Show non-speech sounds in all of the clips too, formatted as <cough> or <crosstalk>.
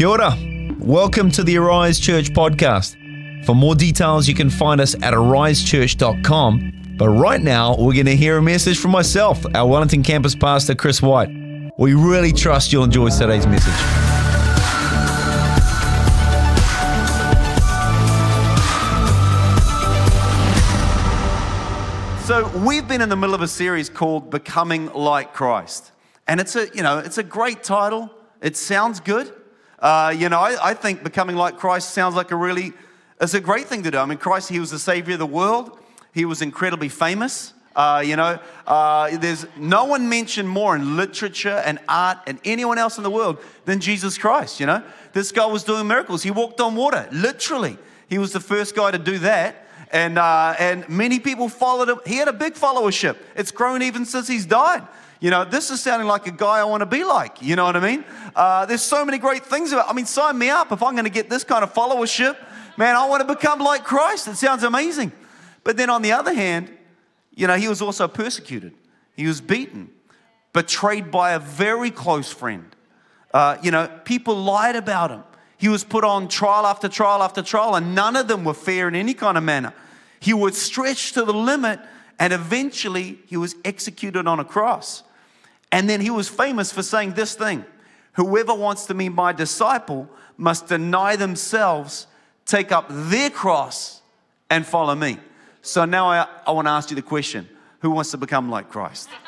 Kia ora. Welcome to the Arise Church podcast. For more details, you can find us at arisechurch.com. But right now, we're going to hear a message from myself, our Wellington campus pastor, Chris White. We really trust you'll enjoy today's message. So, we've been in the middle of a series called Becoming Like Christ. And it's a, you know, it's a great title. It sounds good. Uh, you know, I, I, think becoming like Christ sounds like a really, it's a great thing to do. I mean, Christ, he was the savior of the world. He was incredibly famous. Uh, you know, uh, there's no one mentioned more in literature and art and anyone else in the world than Jesus Christ. You know, this guy was doing miracles. He walked on water, literally. He was the first guy to do that and, uh, and many people followed him. He had a big followership. It's grown even since he's died. You know, this is sounding like a guy I want to be like. You know what I mean? Uh, there's so many great things about. I mean, sign me up if I'm going to get this kind of followership. Man, I want to become like Christ. It sounds amazing. But then on the other hand, you know, he was also persecuted. He was beaten, betrayed by a very close friend. Uh, you know, people lied about him. He was put on trial after trial after trial, and none of them were fair in any kind of manner. He was stretched to the limit, and eventually he was executed on a cross. And then he was famous for saying this thing Whoever wants to be my disciple must deny themselves, take up their cross, and follow me. So now I, I want to ask you the question who wants to become like Christ? <laughs>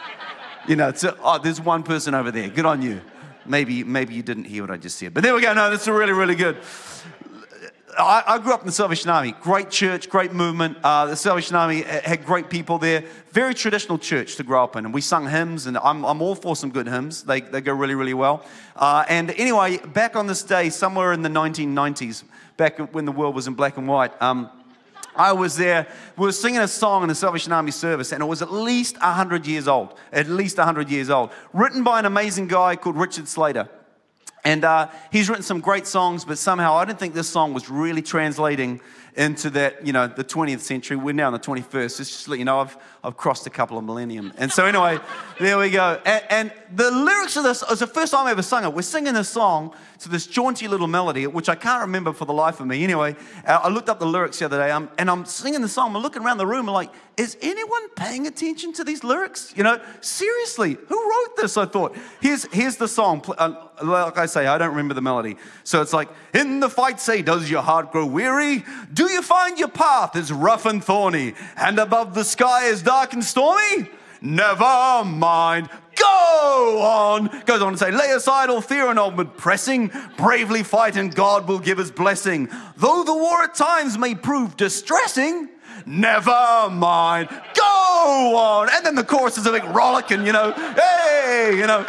You know, a, oh, there's one person over there. Good on you. Maybe, maybe you didn't hear what I just said. But there we go. No, that's really, really good. I, I, grew up in the Salvation Army. Great church, great movement. Uh, the Salvation Army had great people there. Very traditional church to grow up in. And we sung hymns, and I'm, I'm all for some good hymns. They, they go really, really well. Uh, and anyway, back on this day, somewhere in the 1990s, back when the world was in black and white, um, I was there, we were singing a song in the Salvation Army service, and it was at least 100 years old. At least 100 years old. Written by an amazing guy called Richard Slater. And uh, he's written some great songs, but somehow I didn't think this song was really translating into that, you know, the 20th century. We're now in the 21st. It's Just let you know, I've, I've crossed a couple of millennium. And so, anyway, <laughs> there we go. And, and the lyrics of this, was the first time I ever sung it. We're singing this song to this jaunty little melody, which I can't remember for the life of me. Anyway, uh, I looked up the lyrics the other day, um, and I'm singing the song. I'm looking around the room, like, is anyone paying attention to these lyrics? You know, seriously, who wrote this? I thought. Here's, here's the song. Uh, like I say, I don't remember the melody. So it's like, in the fight, say, does your heart grow weary? Do you find your path is rough and thorny, and above the sky is dark and stormy? Never mind, go on. Goes on to say, lay aside all fear and all but pressing, bravely fight, and God will give his blessing. Though the war at times may prove distressing, never mind, go on. And then the chorus is a big rollicking, you know, hey, you know.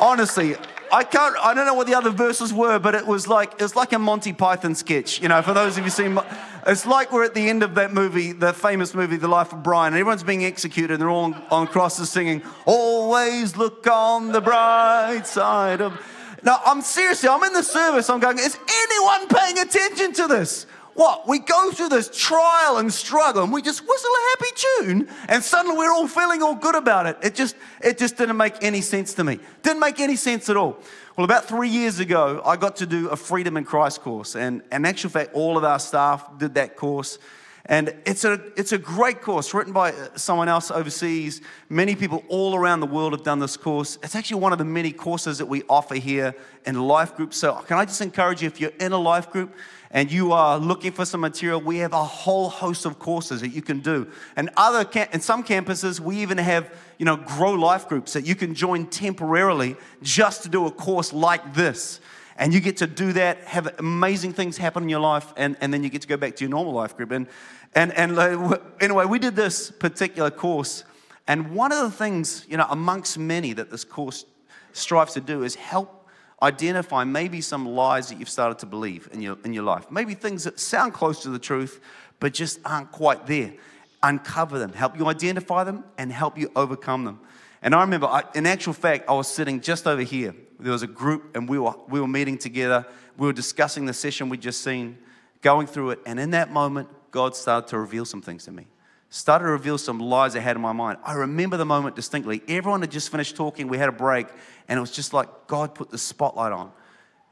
Honestly, I can't. I don't know what the other verses were, but it was like it was like a Monty Python sketch. You know, for those of you seen, it's like we're at the end of that movie, the famous movie, The Life of Brian. And everyone's being executed, and they're all on, on crosses singing, "Always look on the bright side of." Now, I'm seriously, I'm in the service. I'm going. Is anyone paying attention to this? What? We go through this trial and struggle and we just whistle a happy tune and suddenly we're all feeling all good about it. It just, it just didn't make any sense to me. Didn't make any sense at all. Well, about three years ago, I got to do a Freedom in Christ course. And in actual fact, all of our staff did that course. And it's a, it's a great course written by uh, someone else overseas. Many people all around the world have done this course. It's actually one of the many courses that we offer here in life groups. So, can I just encourage you if you're in a life group, and you are looking for some material, we have a whole host of courses that you can do. And other in some campuses, we even have you know grow life groups that you can join temporarily just to do a course like this. And you get to do that, have amazing things happen in your life, and, and then you get to go back to your normal life group. And, and, and anyway, we did this particular course. And one of the things, you know, amongst many that this course strives to do is help identify maybe some lies that you've started to believe in your, in your life. Maybe things that sound close to the truth, but just aren't quite there. Uncover them, help you identify them, and help you overcome them. And I remember, I, in actual fact, I was sitting just over here. There was a group, and we were, we were meeting together. We were discussing the session we'd just seen, going through it. And in that moment, God started to reveal some things to me started to reveal some lies I had in my mind. I remember the moment distinctly. Everyone had just finished talking. We had a break, and it was just like God put the spotlight on.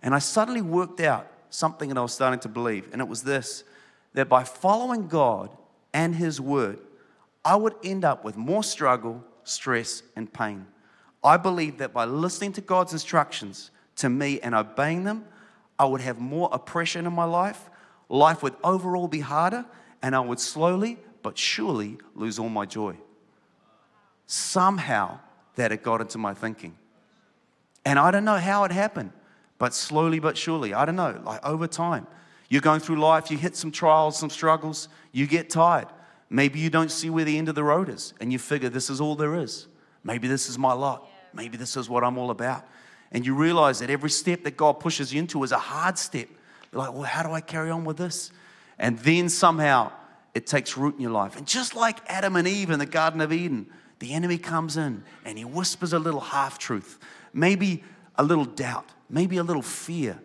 And I suddenly worked out something that I was starting to believe, and it was this that by following God and His Word, I would end up with more struggle, stress, and pain. I believed that by listening to God's instructions to me and obeying them, I would have more oppression in my life. Life would overall be harder, and I would slowly but surely lose all my joy. Somehow that it got into my thinking. And I don't know how it happened, but slowly but surely, I don't know, like over time, you're going through life, you hit some trials, some struggles, you get tired. Maybe you don't see where the end of the road is, and you figure this is all there is. Maybe this is my lot. Maybe this is what I'm all about. And you realize that every step that God pushes you into is a hard step. You're like, well, how do I carry on with this? And then somehow it takes root in your life. And just like Adam and Eve in the Garden of Eden, the enemy comes in and he whispers a little half truth, maybe a little doubt, maybe a little fear.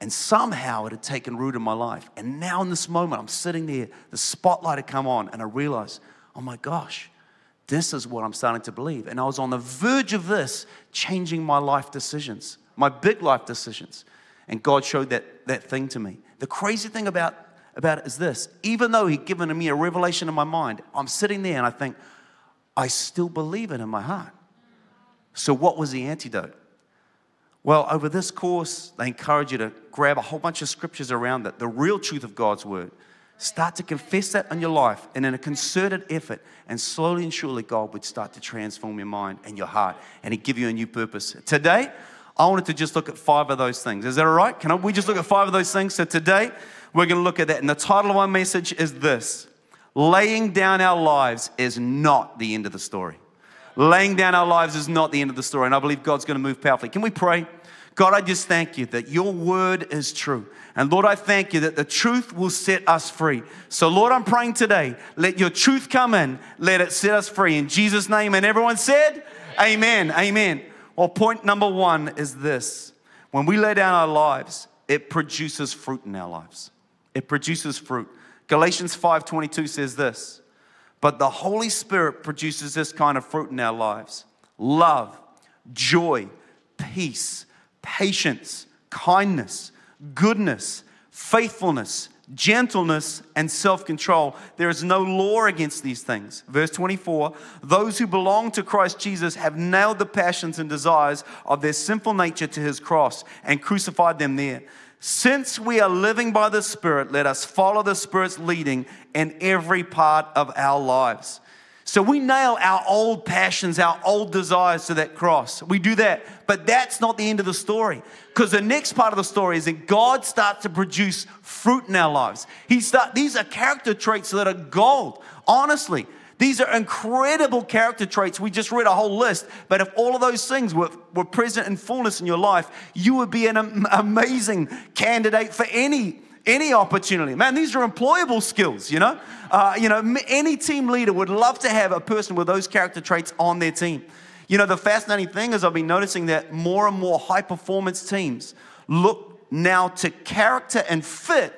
And somehow it had taken root in my life. And now in this moment, I'm sitting there, the spotlight had come on, and I realize, oh my gosh, this is what I'm starting to believe. And I was on the verge of this changing my life decisions, my big life decisions. And God showed that, that thing to me. The crazy thing about, about it is this even though He'd given me a revelation in my mind, I'm sitting there and I think, I still believe it in my heart. So, what was the antidote? Well, over this course, they encourage you to grab a whole bunch of scriptures around it, the real truth of God's word. Start to confess that in your life and in a concerted effort, and slowly and surely, God would start to transform your mind and your heart, and He'd give you a new purpose. Today, I wanted to just look at five of those things. Is that all right? Can I, we just look at five of those things? So today, we're going to look at that. And the title of my message is this Laying down our lives is not the end of the story. Laying down our lives is not the end of the story. And I believe God's going to move powerfully. Can we pray? God, I just thank you that your word is true. And Lord, I thank you that the truth will set us free. So, Lord, I'm praying today, let your truth come in, let it set us free. In Jesus' name. And everyone said, Amen. Amen. Well, point number one is this when we lay down our lives, it produces fruit in our lives. It produces fruit. Galatians 5:22 says this, but the Holy Spirit produces this kind of fruit in our lives: love, joy, peace, patience, kindness, goodness, faithfulness, gentleness, and self control. There is no law against these things. Verse 24 Those who belong to Christ Jesus have nailed the passions and desires of their sinful nature to his cross and crucified them there. Since we are living by the Spirit, let us follow the Spirit's leading in every part of our lives. So we nail our old passions, our old desires to that cross. We do that. But that's not the end of the story. Because the next part of the story is that God starts to produce fruit in our lives. He start, these are character traits that are gold. Honestly, these are incredible character traits. We just read a whole list. But if all of those things were, were present in fullness in your life, you would be an amazing candidate for any any opportunity. Man, these are employable skills, you know? Uh, you know, any team leader would love to have a person with those character traits on their team. You know, the fascinating thing is I've been noticing that more and more high performance teams look now to character and fit,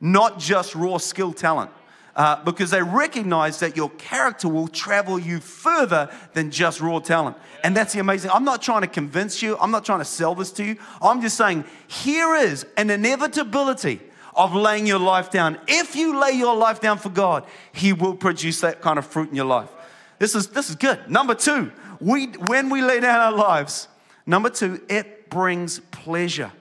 not just raw skill talent. Uh, because they recognize that your character will travel you further than just raw talent. And that's the amazing. I'm not trying to convince you, I'm not trying to sell this to you. I'm just saying, here is an inevitability of laying your life down. If you lay your life down for God, He will produce that kind of fruit in your life. This is, this is good. Number two, we, when we lay down our lives, number two, it brings pleasure,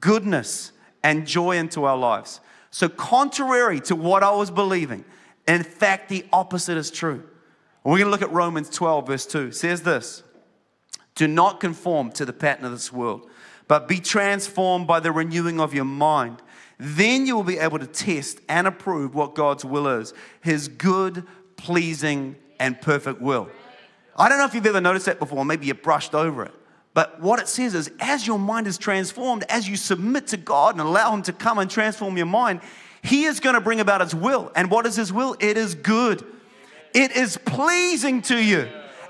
goodness, and joy into our lives. So, contrary to what I was believing, in fact, the opposite is true. We're going to look at Romans 12, verse 2. It says this Do not conform to the pattern of this world, but be transformed by the renewing of your mind then you will be able to test and approve what God's will is His good, pleasing, and perfect will. I don't know if you've ever noticed that before, maybe you brushed over it. But what it says is, as your mind is transformed, as you submit to God and allow Him to come and transform your mind, He is going to bring about His will. And what is His will? It is good, it is pleasing to you,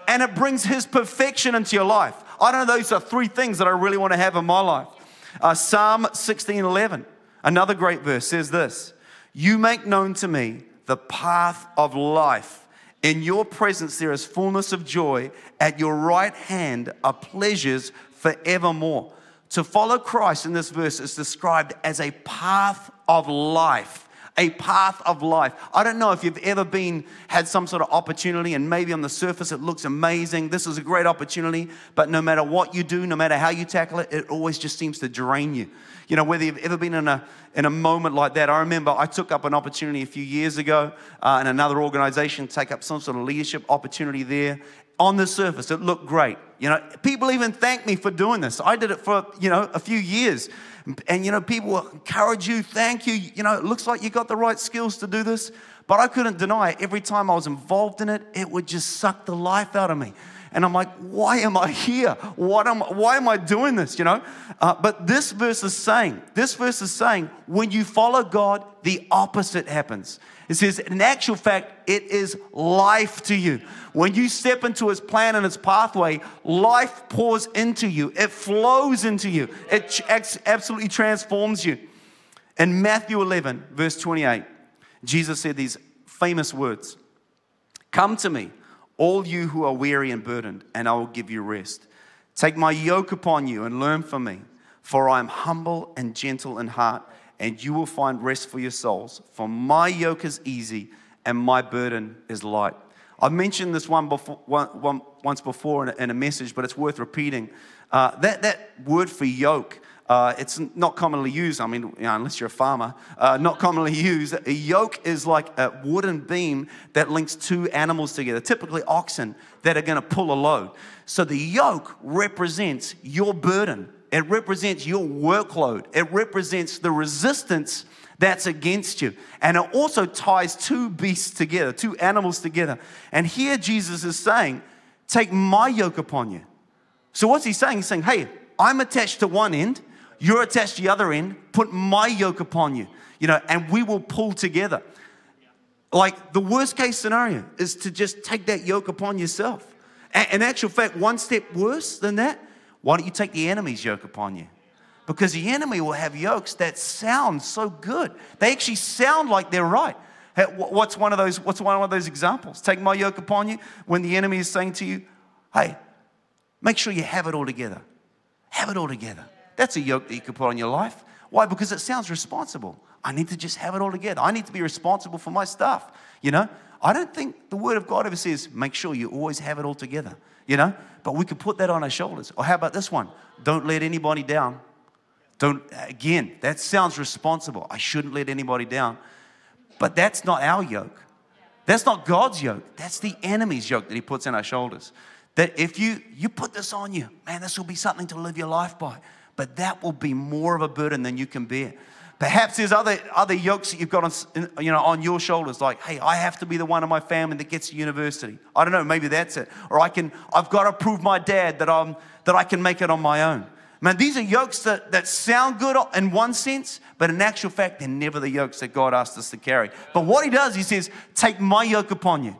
and it brings His perfection into your life. I don't know, those are three things that I really want to have in my life. Uh, Psalm 16 11. Another great verse says this You make known to me the path of life. In your presence there is fullness of joy. At your right hand are pleasures forevermore. to follow Christ in this verse is described as a path of life a path of life. I don't know if you've ever been, had some sort of opportunity, and maybe on the surface it looks amazing. This is a great opportunity, but no matter what you do, no matter how you tackle it, it always just seems to drain you. You know, whether you've ever been in a, in a moment like that. I remember I took up an opportunity a few years ago uh, in another organization, take up some sort of leadership opportunity there. On the surface, it looked great. You know, people even thanked me for doing this. I did it for, you know, a few years. And, you know, people encourage you, thank you. You know, it looks like you got the right skills to do this. But I couldn't deny it. Every time I was involved in it, it would just suck the life out of me. And I'm like, why am I here? What am, why am I doing this? You know? Uh, but this verse is saying, this verse is saying, when you follow God, the opposite happens. It says, in actual fact, it is life to you. When you step into his plan and his pathway, life pours into you, it flows into you, it absolutely transforms you. In Matthew 11, verse 28, Jesus said these famous words Come to me all you who are weary and burdened, and I will give you rest. Take my yoke upon you and learn from me, for I am humble and gentle in heart, and you will find rest for your souls. For my yoke is easy and my burden is light. I've mentioned this one, before, one, one once before in a, in a, message, but it's worth repeating. Uh, that, that word for yoke uh, it's not commonly used, I mean, you know, unless you're a farmer, uh, not commonly used. A yoke is like a wooden beam that links two animals together, typically oxen, that are going to pull a load. So the yoke represents your burden, it represents your workload, it represents the resistance that's against you. And it also ties two beasts together, two animals together. And here Jesus is saying, Take my yoke upon you. So what's he saying? He's saying, Hey, I'm attached to one end you're attached to the other end. Put my yoke upon you, you know, and we will pull together. Like the worst case scenario is to just take that yoke upon yourself. And in actual fact, one step worse than that, why don't you take the enemy's yoke upon you? Because the enemy will have yokes that sound so good. They actually sound like they're right. What's one of those, what's one of those examples? Take my yoke upon you when the enemy is saying to you, hey, make sure you have it all together. Have it all together. That's a yoke that you could put on your life. Why? Because it sounds responsible. I need to just have it all together. I need to be responsible for my stuff. You know, I don't think the Word of God ever says, make sure you always have it all together. You know, but we could put that on our shoulders. Or how about this one? Don't let anybody down. Don't, again, that sounds responsible. I shouldn't let anybody down. But that's not our yoke. That's not God's yoke. That's the enemy's yoke that he puts on our shoulders. That if you you put this on you, man, this will be something to live your life by but that will be more of a burden than you can bear. Perhaps there's other, other yokes that you've got on, you know, on your shoulders, like, hey, I have to be the one in my family that gets to university. I don't know, maybe that's it. Or I can, I've got to prove my dad that, I'm, that I can make it on my own. Man, these are yokes that, that sound good in one sense, but in actual fact, they're never the yokes that God asked us to carry. But what he does, he says, take my yoke upon you.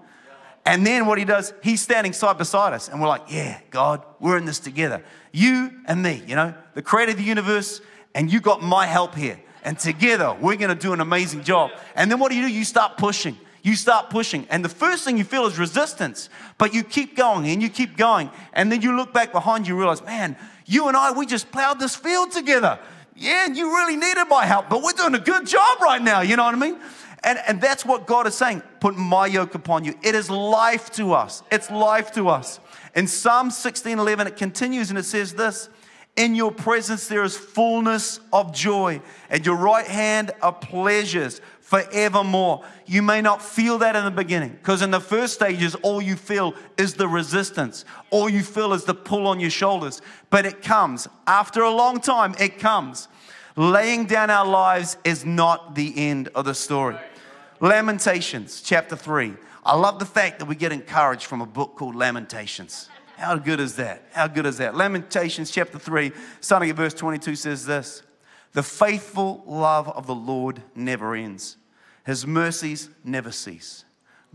And then what he does, he's standing side beside us, and we're like, yeah, God, we're in this together. You and me, you know, the creator of the universe, and you got my help here. And together, we're gonna do an amazing job. And then what do you do? You start pushing. You start pushing. And the first thing you feel is resistance, but you keep going and you keep going. And then you look back behind you, realize, man, you and I, we just plowed this field together. Yeah, you really needed my help, but we're doing a good job right now. You know what I mean? And, and that's what God is saying. Put my yoke upon you. It is life to us. It's life to us. In Psalm 16 11, it continues and it says this In your presence there is fullness of joy, and your right hand are pleasures forevermore. You may not feel that in the beginning because in the first stages, all you feel is the resistance, all you feel is the pull on your shoulders. But it comes after a long time, it comes. Laying down our lives is not the end of the story. Lamentations chapter 3. I love the fact that we get encouraged from a book called Lamentations. How good is that? How good is that? Lamentations chapter 3, starting at verse 22, says this The faithful love of the Lord never ends, His mercies never cease.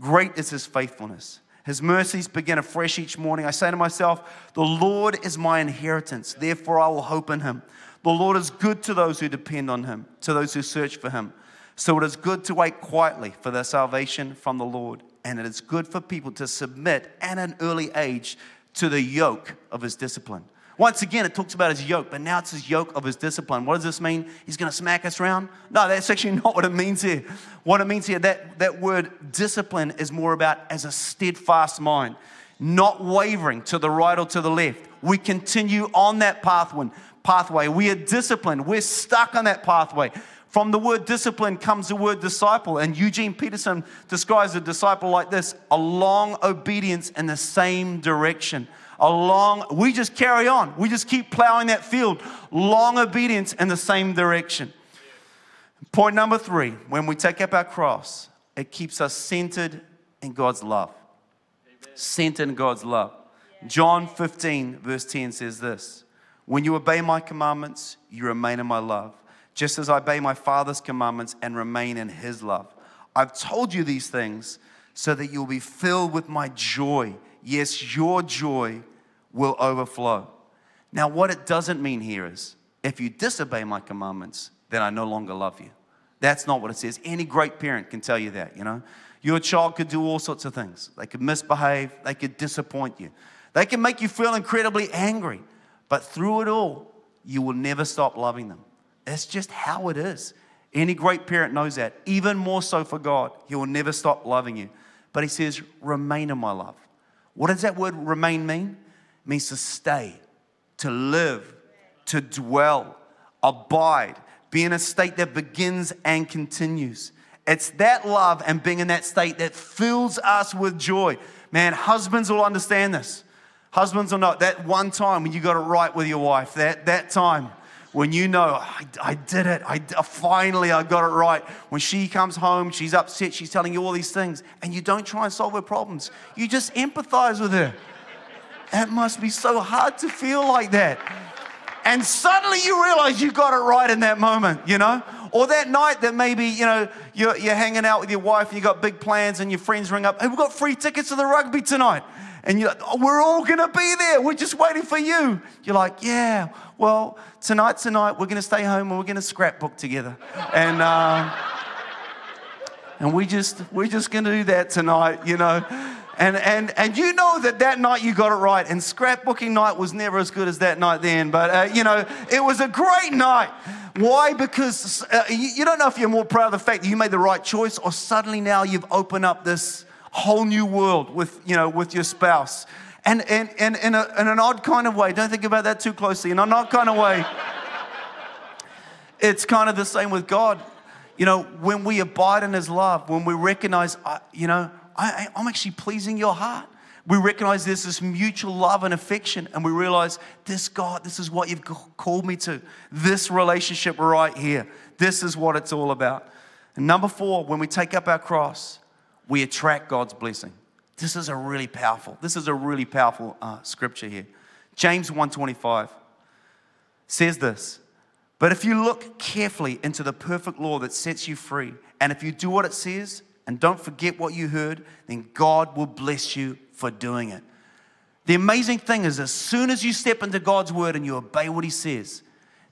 Great is His faithfulness. His mercies begin afresh each morning. I say to myself, The Lord is my inheritance, therefore I will hope in Him. The Lord is good to those who depend on Him, to those who search for Him. So it is good to wait quietly for their salvation from the Lord, and it is good for people to submit at an early age to the yoke of his discipline. Once again, it talks about his yoke, but now it's his yoke of his discipline. What does this mean? He's going to smack us around? No, that's actually <laughs> not what it means here. What it means here, that, that word discipline is more about as a steadfast mind, not wavering to the right or to the left. We continue on that pathway. pathway. We are disciplined. We're stuck on that pathway. From the word discipline comes the word disciple. And Eugene Peterson describes a disciple like this a long obedience in the same direction. A long, we just carry on. We just keep plowing that field. Long obedience in the same direction. Point number three when we take up our cross, it keeps us centered in God's love. Amen. Centered in God's love. John 15, verse 10 says this When you obey my commandments, you remain in my love just as I obey my Father's commandments and remain in his love. I've told you these things so that you'll be filled with my joy. Yes, your joy will overflow. Now, what it doesn't mean here is if you disobey my commandments, then I no longer love you. That's not what it says. Any great parent can tell you that, you know. Your child could do all sorts of things. They could misbehave, they could disappoint you, they can make you feel incredibly angry. But through it all, you will never stop loving them. That's just how it is. Any great parent knows that. Even more so for God. He will never stop loving you. But He says, remain in my love. What does that word remain mean? It means to stay, to live, to dwell, abide, be in a state that begins and continues. It's that love and being in that state that fills us with joy. Man, husbands will understand this. Husbands will know that one time when you got it right with your wife, that, that time when you know, I, I did it, I, finally I got it right. When she comes home, she's upset, she's telling you all these things, and you don't try and solve her problems. You just empathize with her. It must be so hard to feel like that. And suddenly you realize you got it right in that moment, you know? Or that night that maybe, you know, you're, you're hanging out with your wife and you got big plans and your friends ring up, hey, we've got free tickets to the rugby tonight. And you're like, oh, we're all gonna be there. We're just waiting for you. You're like, yeah, well, tonight, tonight, we're gonna stay home and we're gonna scrapbook together. And, uh, and we just, we're just gonna do that tonight, you know. And, and, and you know that that night you got it right. And scrapbooking night was never as good as that night then. But, uh, you know, it was a great night. Why? Because uh, you, you don't know if you're more proud of the fact that you made the right choice or suddenly now you've opened up this whole new world with, you know, with your spouse. And, and, and in, a, in an odd kind of way, don't think about that too closely, in an odd kind of way, it's kind of the same with God. You know, when we abide in His love, when we recognize, uh, you know, I, I'm actually pleasing your heart. We recognize there's this mutual love and affection, and we realize this God, this is what you've called me to. This relationship right here, this is what it's all about. And number four, when we take up our cross, we attract God's blessing. This is a really powerful, this is a really powerful uh, scripture here. James 1:25 says this, but if you look carefully into the perfect law that sets you free, and if you do what it says and don't forget what you heard, then God will bless you for doing it. The amazing thing is, as soon as you step into God's word and you obey what He says,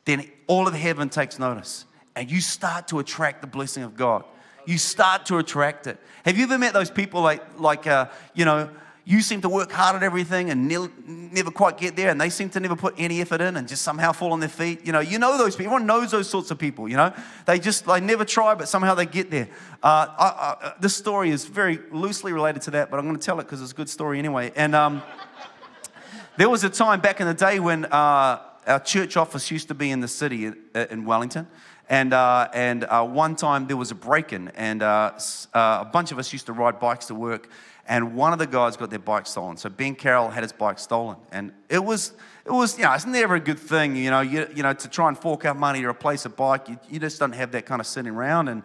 then all of heaven takes notice and you start to attract the blessing of God you start to attract it. Have you ever met those people like, like uh, you know, you seem to work hard at everything and ne- never quite get there, and they seem to never put any effort in and just somehow fall on their feet. You know, you know those people. Everyone knows those sorts of people. You know, they just they never try, but somehow they get there. Uh, I, I, uh, this story is very loosely related to that, but I'm going to tell it because it's a good story anyway. And um, there was a time back in the day when uh, our church office used to be in the city in, in Wellington. And, uh, and uh, one time there was a break in, and uh, uh, a bunch of us used to ride bikes to work. And one of the guys got their bike stolen. So Ben Carroll had his bike stolen. And it was, it was you know, it's never a good thing, you know, you, you know to try and fork out money to replace a bike. You, you just don't have that kind of sitting around. And,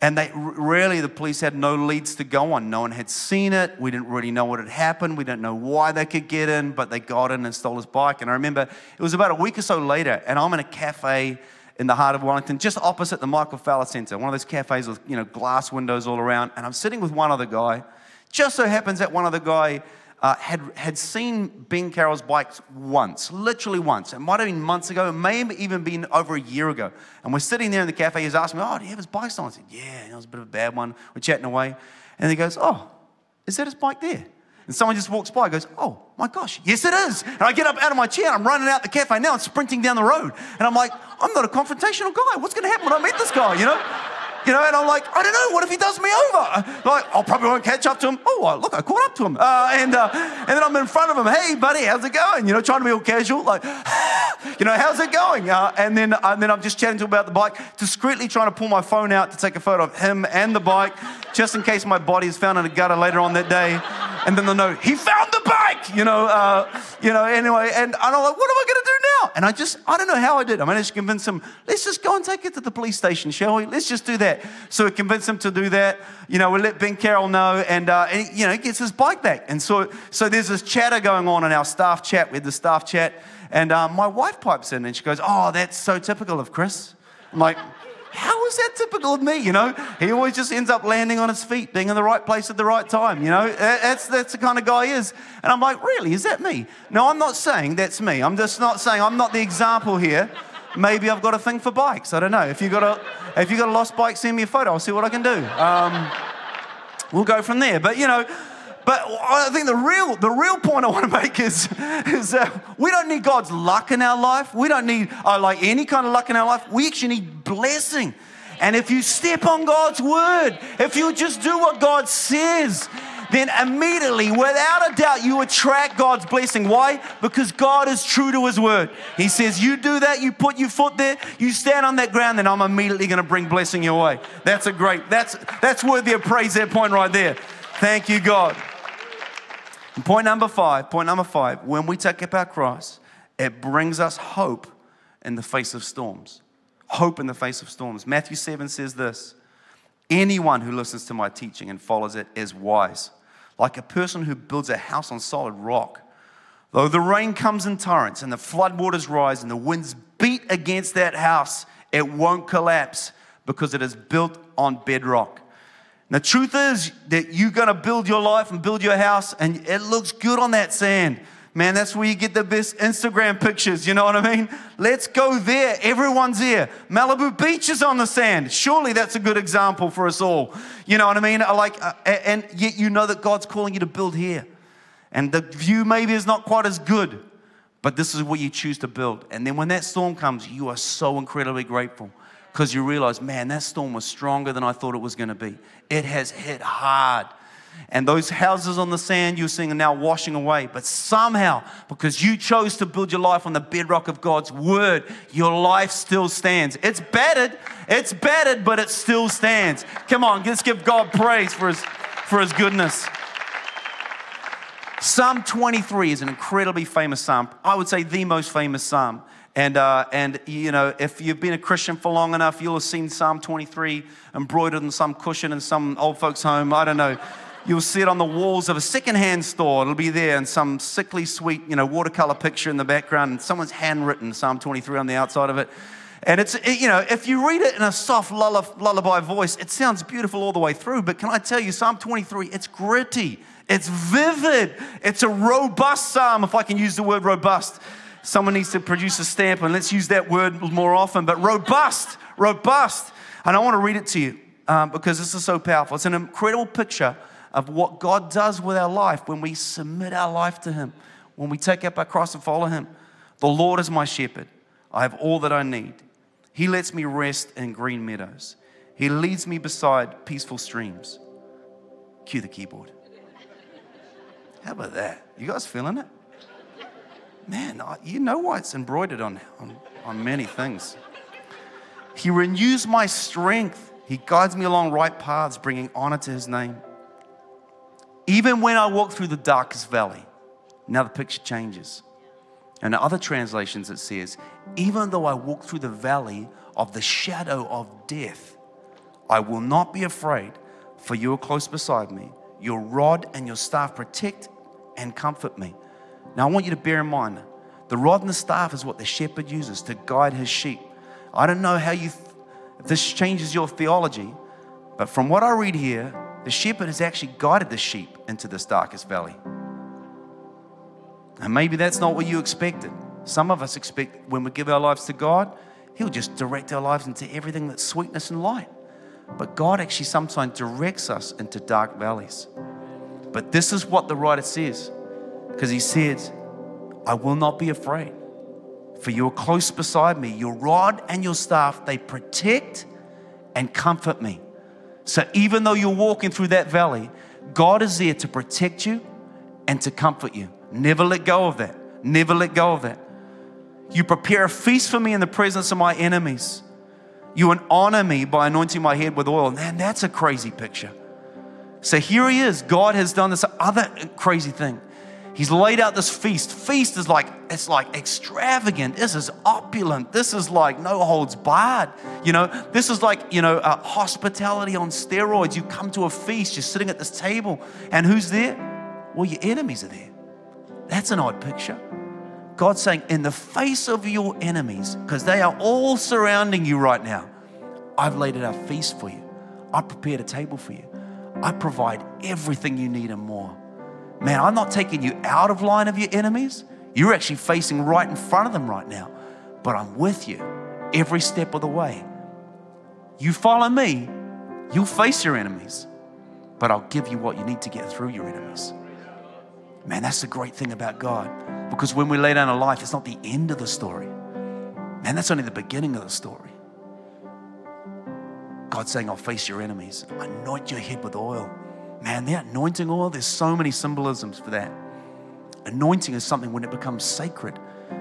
and they really, the police had no leads to go on. No one had seen it. We didn't really know what had happened. We didn't know why they could get in, but they got in and stole his bike. And I remember it was about a week or so later, and I'm in a cafe in the heart of Wellington, just opposite the Michael Fowler Centre, one of those cafes with you know glass windows all around. And I'm sitting with one other guy. Just so happens that one other guy uh, had, had seen Ben Carroll's bikes once, literally once. It might have been months ago, it may have even been over a year ago. And we're sitting there in the cafe, he's asking me, Oh, do you have his bike stolen? I said, Yeah, it was a bit of a bad one. We're chatting away. And he goes, Oh, is that his bike there? And someone just walks by, goes, Oh my gosh, yes it is. And I get up out of my chair, and I'm running out the cafe now, I'm sprinting down the road. And I'm like, I'm not a confrontational guy. What's going to happen when I meet this guy, you know? You know, and I'm like, I don't know, what if he does me over? Like, I probably won't catch up to him. Oh, look, I caught up to him. Uh, and, uh, and then I'm in front of him, hey, buddy, how's it going? You know, trying to be all casual, like, <sighs> you know, how's it going? Uh, and, then, and then I'm just chatting to him about the bike, discreetly trying to pull my phone out to take a photo of him and the bike, just in case my body is found in a gutter later on that day. And then they'll know, he found the bike, you know, uh, you know, anyway. And I'm like, what am I going to do now? And I just, I don't know how I did. I managed to convince him, let's just go and take it to the police station, shall we? Let's just do that. So we convinced him to do that. You know, we let Ben Carroll know, and, uh, and you know, he gets his bike back. And so, so there's this chatter going on in our staff chat. We had the staff chat, and uh, my wife pipes in and she goes, oh, that's so typical of Chris. I'm like, how is that typical of me? You know, he always just ends up landing on his feet, being in the right place at the right time. You know, that's, that's the kind of guy he is. And I'm like, really? Is that me? No, I'm not saying that's me. I'm just not saying I'm not the example here. Maybe I've got a thing for bikes. I don't know. If you've got a, if you've got a lost bike, send me a photo. I'll see what I can do. Um, we'll go from there. But you know, but I think the real, the real point I want to make is, is that we don't need God's luck in our life. We don't need uh, like any kind of luck in our life. We actually need blessing. And if you step on God's word, if you just do what God says, then immediately, without a doubt, you attract God's blessing. Why? Because God is true to His word. He says, You do that, you put your foot there, you stand on that ground, then I'm immediately going to bring blessing your way. That's a great, that's, that's worthy of praise, that point right there. Thank you, God. And point number five, point number five, when we take up our cross, it brings us hope in the face of storms. Hope in the face of storms. Matthew 7 says this Anyone who listens to my teaching and follows it is wise, like a person who builds a house on solid rock. Though the rain comes in torrents and the floodwaters rise and the winds beat against that house, it won't collapse because it is built on bedrock. The truth is that you're going to build your life and build your house, and it looks good on that sand. Man, that's where you get the best Instagram pictures. You know what I mean? Let's go there. Everyone's there. Malibu Beach is on the sand. Surely that's a good example for us all. You know what I mean? Like, uh, and yet you know that God's calling you to build here. And the view maybe is not quite as good, but this is what you choose to build. And then when that storm comes, you are so incredibly grateful because you realize, man, that storm was stronger than I thought it was going to be. It has hit hard. And those houses on the sand you're seeing are now washing away. But somehow, because you chose to build your life on the bedrock of God's word, your life still stands. It's battered, it's battered, but it still stands. Come on, let's give God praise for his, for his goodness. Psalm 23 is an incredibly famous psalm. I would say the most famous psalm. And, uh, and, you know, if you've been a Christian for long enough, you'll have seen Psalm 23 embroidered in some cushion in some old folks' home. I don't know. You'll see it on the walls of a secondhand store. It'll be there in some sickly sweet, you know, watercolor picture in the background, and someone's handwritten Psalm 23 on the outside of it. And it's, you know, if you read it in a soft lullaby voice, it sounds beautiful all the way through. But can I tell you, Psalm 23, it's gritty, it's vivid, it's a robust psalm, if I can use the word robust. Someone needs to produce a stamp, and let's use that word more often. But robust, robust. And I want to read it to you um, because this is so powerful. It's an incredible picture of what God does with our life when we submit our life to Him, when we take up our cross and follow Him. The Lord is my shepherd. I have all that I need. He lets me rest in green meadows. He leads me beside peaceful streams. Cue the keyboard. How about that? You guys feeling it? Man, you know why it's embroidered on, on, on many things. He renews my strength. He guides me along right paths, bringing honor to his name. Even when I walk through the darkest valley, now the picture changes. And in other translations, it says, Even though I walk through the valley of the shadow of death, I will not be afraid, for you are close beside me. Your rod and your staff protect and comfort me. Now, I want you to bear in mind the rod and the staff is what the shepherd uses to guide his sheep. I don't know how you, th- if this changes your theology, but from what I read here, the shepherd has actually guided the sheep into this darkest valley. And maybe that's not what you expected. Some of us expect when we give our lives to God, He'll just direct our lives into everything that's sweetness and light. But God actually sometimes directs us into dark valleys. But this is what the writer says, because he says, I will not be afraid, for you are close beside me. Your rod and your staff, they protect and comfort me. So even though you're walking through that valley, God is there to protect you and to comfort you. Never let go of that. Never let go of that. You prepare a feast for me in the presence of my enemies. You honor me by anointing my head with oil. Man, that's a crazy picture. So here he is. God has done this other crazy thing. He's laid out this feast. Feast is like, it's like extravagant. This is opulent. This is like no holds barred. You know, this is like, you know, uh, hospitality on steroids. You come to a feast, you're sitting at this table, and who's there? Well, your enemies are there. That's an odd picture. God's saying, in the face of your enemies, because they are all surrounding you right now, I've laid out a feast for you. I prepared a table for you. I provide everything you need and more. Man, I'm not taking you out of line of your enemies. You're actually facing right in front of them right now. But I'm with you every step of the way. You follow me, you'll face your enemies, but I'll give you what you need to get through your enemies. Man, that's the great thing about God. Because when we lay down a life, it's not the end of the story. Man, that's only the beginning of the story. God's saying, I'll face your enemies. Anoint your head with oil. Man, the anointing oil, there's so many symbolisms for that. Anointing is something when it becomes sacred.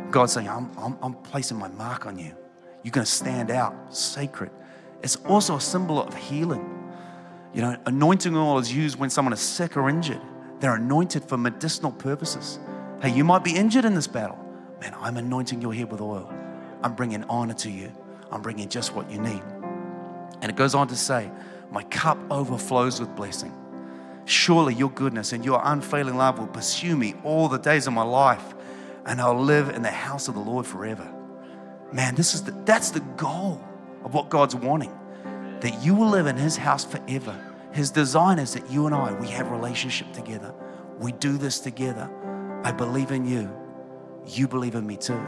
God's saying, I'm, I'm, I'm placing my mark on you. You're going to stand out sacred. It's also a symbol of healing. You know, anointing oil is used when someone is sick or injured. They're anointed for medicinal purposes. Hey, you might be injured in this battle. Man, I'm anointing your head with oil. I'm bringing honor to you. I'm bringing just what you need. And it goes on to say, My cup overflows with blessing. Surely your goodness and your unfailing love will pursue me all the days of my life, and I'll live in the house of the Lord forever. Man, this is the, that's the goal of what God's wanting that you will live in His house forever. His design is that you and I, we have relationship together. We do this together. I believe in you. You believe in me too.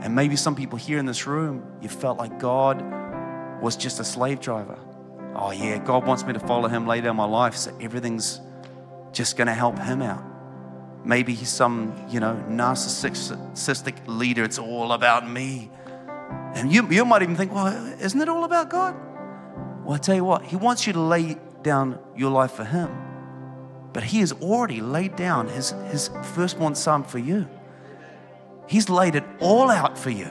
And maybe some people here in this room, you felt like God was just a slave driver. Oh, yeah, God wants me to follow Him, lay down my life, so everything's just going to help Him out. Maybe he's some, you know, narcissistic leader. It's all about me. And you, you might even think, well, isn't it all about God? Well, I tell you what, He wants you to lay down your life for Him. But He has already laid down His, his firstborn Son for you. He's laid it all out for you.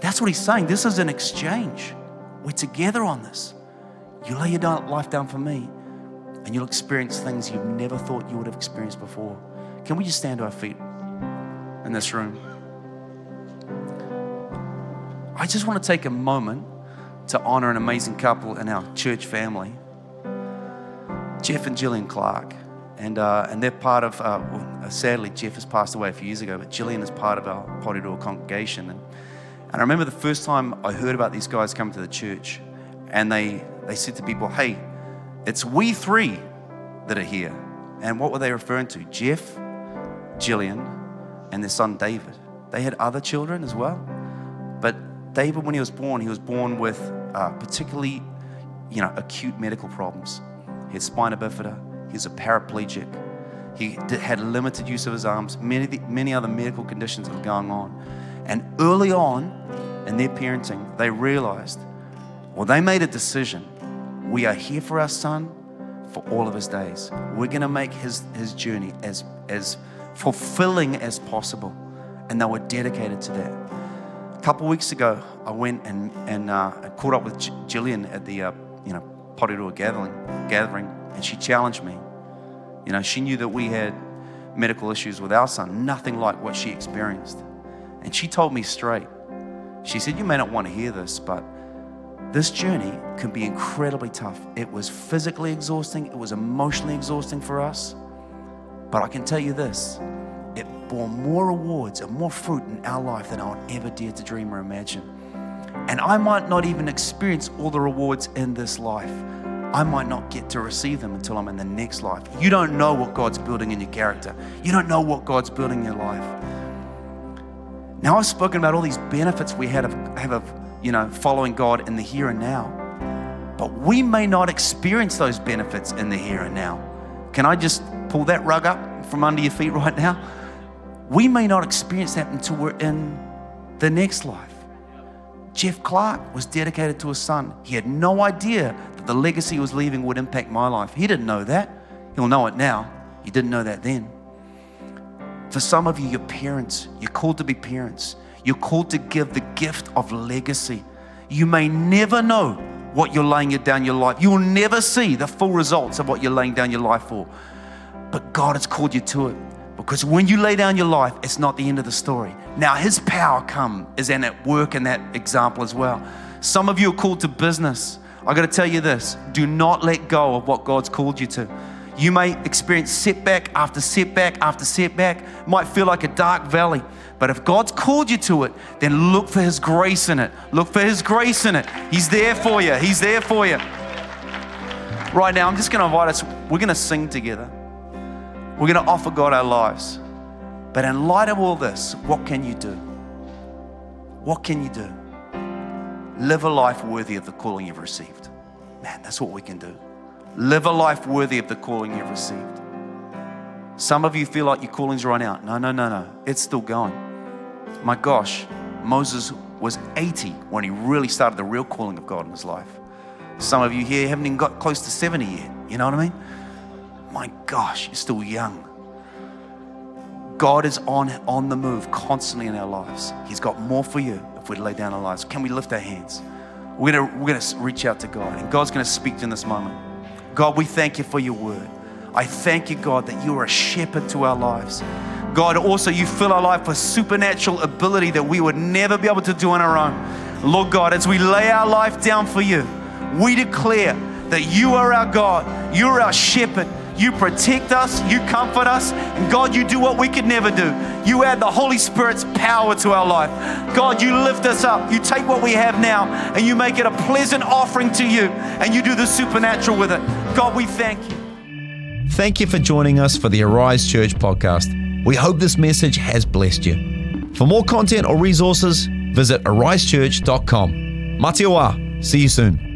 That's what He's saying. This is an exchange. We're together on this. You lay your life down for me, and you'll experience things you've never thought you would have experienced before. Can we just stand to our feet in this room? I just want to take a moment to honor an amazing couple in our church family. Jeff and Jillian Clark. And, uh, and they're part of, uh, well, sadly, Jeff has passed away a few years ago, but Jillian is part of our Porirua congregation. And, and I remember the first time I heard about these guys coming to the church, and they, they said to people, hey, it's we three that are here. And what were they referring to? Jeff, Jillian, and their son David. They had other children as well. But David, when he was born, he was born with uh, particularly, you know, acute medical problems. He had spina bifida. He was a paraplegic. He had limited use of his arms. Many, many other medical conditions were going on. And early on in their parenting, they realized, well, they made a decision. We are here for our son for all of his days. We're going to make his, his journey as, as fulfilling as possible. And they were dedicated to that. A couple weeks ago, I went and, and uh, caught up with J- Gillian at the uh, you know, Porirua gathering, gathering, and she challenged me. You know, she knew that we had medical issues with our son, nothing like what she experienced. And she told me straight. She said, You may not want to hear this, but this journey can be incredibly tough. It was physically exhausting, it was emotionally exhausting for us. But I can tell you this it bore more rewards and more fruit in our life than I would ever dare to dream or imagine. And I might not even experience all the rewards in this life. I might not get to receive them until I'm in the next life. You don't know what God's building in your character. You don't know what God's building in your life. Now I've spoken about all these benefits we had of, have of you know, following God in the here and now. But we may not experience those benefits in the here and now Can I just pull that rug up from under your feet right now? We may not experience that until we're in the next life. Jeff Clark was dedicated to his son. He had no idea that the legacy he was leaving would impact my life. He didn't know that. He'll know it now. He didn't know that then. For some of you, you're parents. You're called to be parents. You're called to give the gift of legacy. You may never know what you're laying down your life. You will never see the full results of what you're laying down your life for. But God has called you to it. Because when you lay down your life, it's not the end of the story. Now His power come is in at work in that example as well. Some of you are called to business. I got to tell you this: do not let go of what God's called you to. You may experience setback after setback after setback. It might feel like a dark valley. But if God's called you to it, then look for His grace in it. Look for His grace in it. He's there for you. He's there for you. Right now, I'm just going to invite us, we're going to sing together. We're going to offer God our lives. But in light of all this, what can you do? What can you do? Live a life worthy of the calling you've received. Man, that's what we can do. Live a life worthy of the calling you've received. Some of you feel like your calling's run out. No, no, no, no. It's still going. My gosh, Moses was 80 when he really started the real calling of God in his life. Some of you here haven't even got close to 70 yet. You know what I mean? My gosh, you're still young. God is on, on the move constantly in our lives. He's got more for you if we lay down our lives. Can we lift our hands? We're going we're gonna reach out to God, and God's going to speak to you in this moment. God, we thank you for your word. I thank you, God, that you are a shepherd to our lives. God, also you fill our life with supernatural ability that we would never be able to do on our own. Lord God, as we lay our life down for you, we declare that you are our God, you're our shepherd. You protect us, you comfort us, and God, you do what we could never do. You add the Holy Spirit's power to our life. God, you lift us up. You take what we have now and you make it a pleasant offering to you, and you do the supernatural with it. God, we thank you. Thank you for joining us for the Arise Church podcast. We hope this message has blessed you. For more content or resources, visit arisechurch.com. Matiwa. See you soon.